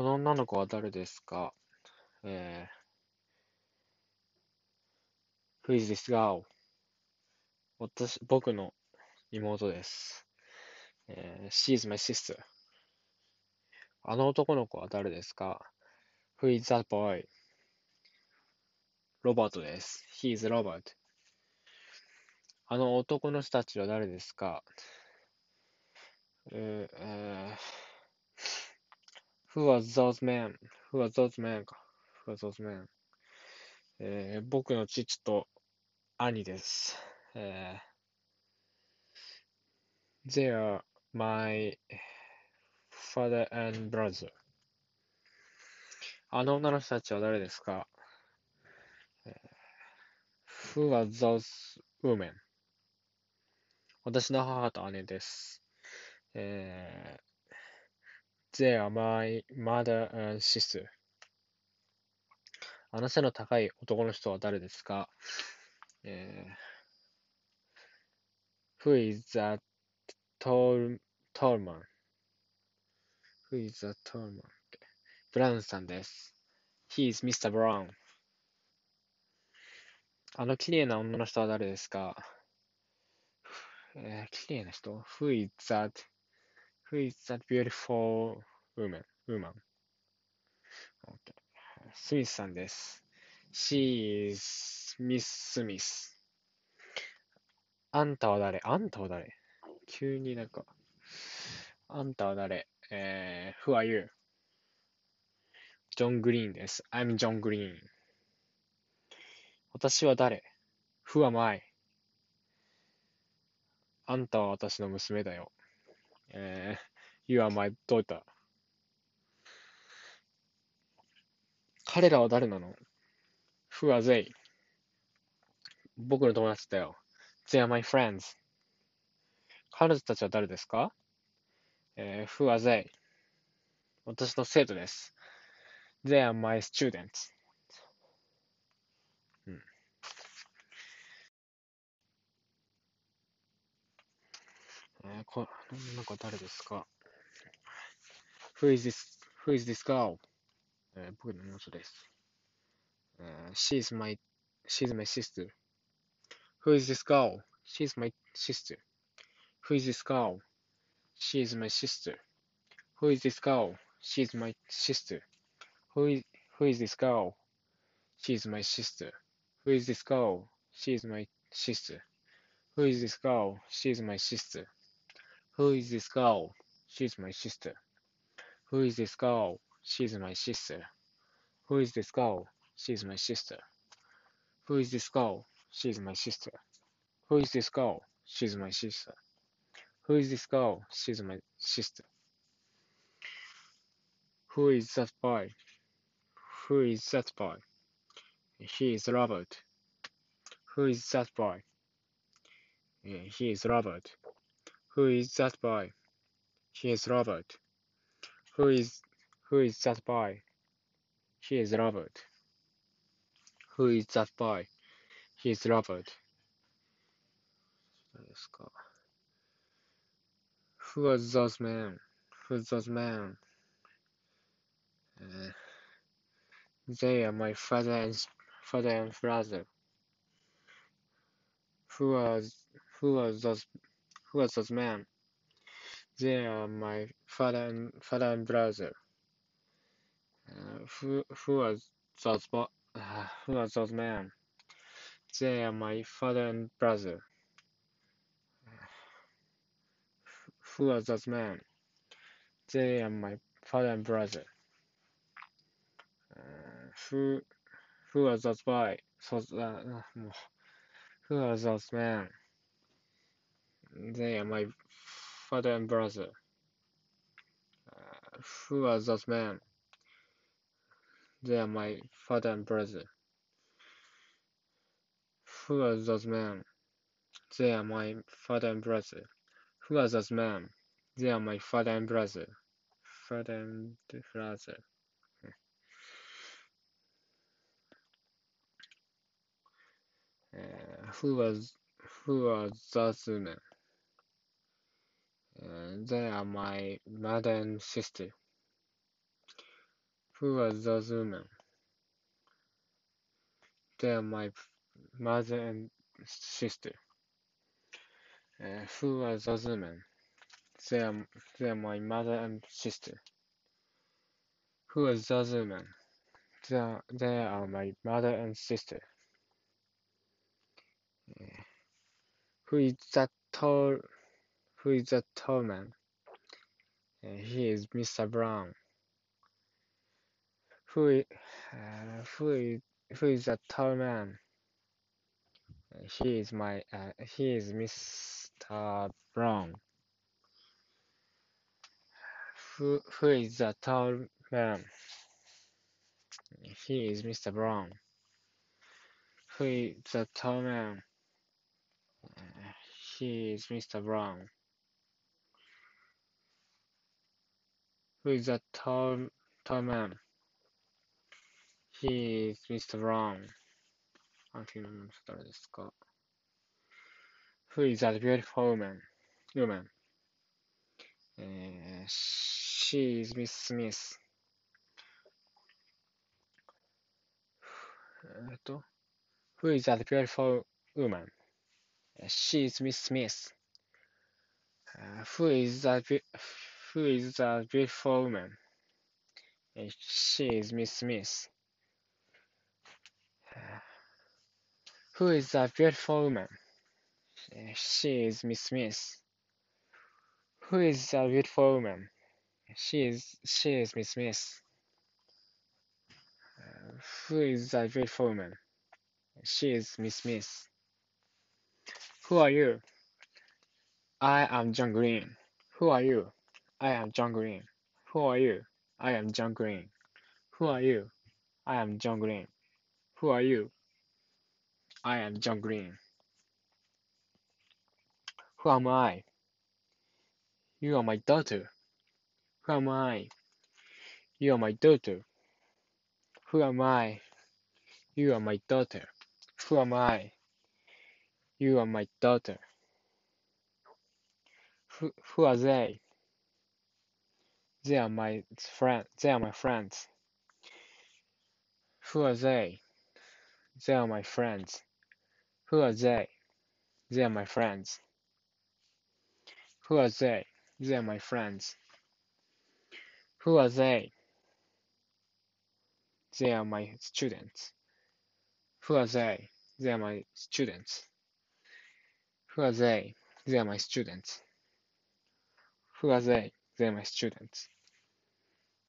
この女の子は誰ですか？えー、Who is this girl? 私、僕の妹です。えー、She is my sister. あの男の子は誰ですか ?Who is that boy? ロバートです。He is Robert. あの男の人たちは誰ですか？えー、えー、Who was those men? Who was those men? Who was those men? えー、僕の父と兄です。えー、They are my father and brother. あの女の人たちは誰ですか、えー、?Who are those women? 私の母と姉です。えー、They are my mother and sister. あの背の高い男の人は誰ですか、えー Who is that tall, tall man? Who is that tall man? ブラウンさんです。He is Mr. Brown. あの綺麗な女の人は誰ですかえー、綺麗な人 ?Who is that? Who is that beautiful woman? woman? Okay. スミスさんです。She is Miss Smith. あんたは誰あんたは誰急になんか、あんたは誰えー、Who are you? ジョン・グリーンです。I'm John Green. 私は誰 ?Who am I? あんたは私の娘だよ。えー、You are my daughter. 彼らは誰なの ?Who are they? 僕の友達だよ。They are my friends. 彼女たちは誰ですかえー、Who are they? 私の生徒です。They are my students. えー、こ、なんか誰ですか ?Who is this, who is this girl? えー、僕の妹です。えー、she is my, she is my sister. Who is this girl? She's my sister. Who is this girl? She is my sister. Who is this girl? She is my sister. Who is who is this girl? She is my sister. Who is this girl? She is my sister. Who is this girl? She is my sister. Who is this girl? She's my sister. Who is this girl? She's my sister. Who is this girl? She is my sister. Who is this girl? She's my sister. Who is this girl? She's my sister. Who is this girl? She's my sister. Who is that boy? Who is that boy? He is Robert. Who is that boy? He is Robert. Who is that boy? He is Robert. Who is who is that boy? He is Robert. Who is that boy? He's Robert. 誰ですか Who are those men? Who are those men? Uh, they are my father and father and brother. Who are who are those who are those men? They are my father and father and brother. Uh, who who are those uh, who are those men? They are my father and brother. Who are those men? They are my father and brother. Uh, who who are those boys? So, uh, who are those men? They are my father and brother. Uh, who are those men? They are my father and brother. Who are those men? They are my father and brother. Who are those men? They are my father and brother. Father and brother. Uh, who was who are those men? Uh, they are my mother and sister. Who are those women? They are my mother and sister. Uh, who are those women? They are, they are my mother and sister. Who are those women? They are, they are my mother and sister. Uh, who is that tall? Who is that tall man? Uh, he is Mr. Brown. Who is, uh, who is, who is that tall man? Uh, he is my, uh, he is Mr. Brown. Who, who is that tall man? He is Mr. Brown. Who is that tall man? Uh, he is Mr. Brown. Who is that tall, tall man? He is Mr. Brown. あ、君の人誰ですか Who is that beautiful woman? Woman. えー、she is Miss Smith. えっと、Who is that beautiful woman? She is Miss Smith. Uh, who is that be- Who is that beautiful woman? She is Miss Smith. Who is that beautiful woman? She is Miss Smith. Who is that beautiful woman? She is she is Miss Smith. Uh, who is that beautiful woman? She is Miss Smith. Who are you? I am John Green. Who are you? I am John Green. Who are you? I am John Green. Who are you? I am John Green. Who are you? I am John Green. Who am I? You are my daughter. Who am I? You are my daughter. Who am I? You are my daughter. Who am I? You are my daughter. Who, who are they? They are my friend. They are my friends. Who are they? They are my friends. Who are they? They are my friends. Who are they? They are my friends. Who are they? They are my students. Who are they? They are my students. Who are they? They are my students. Who are they? They are my students.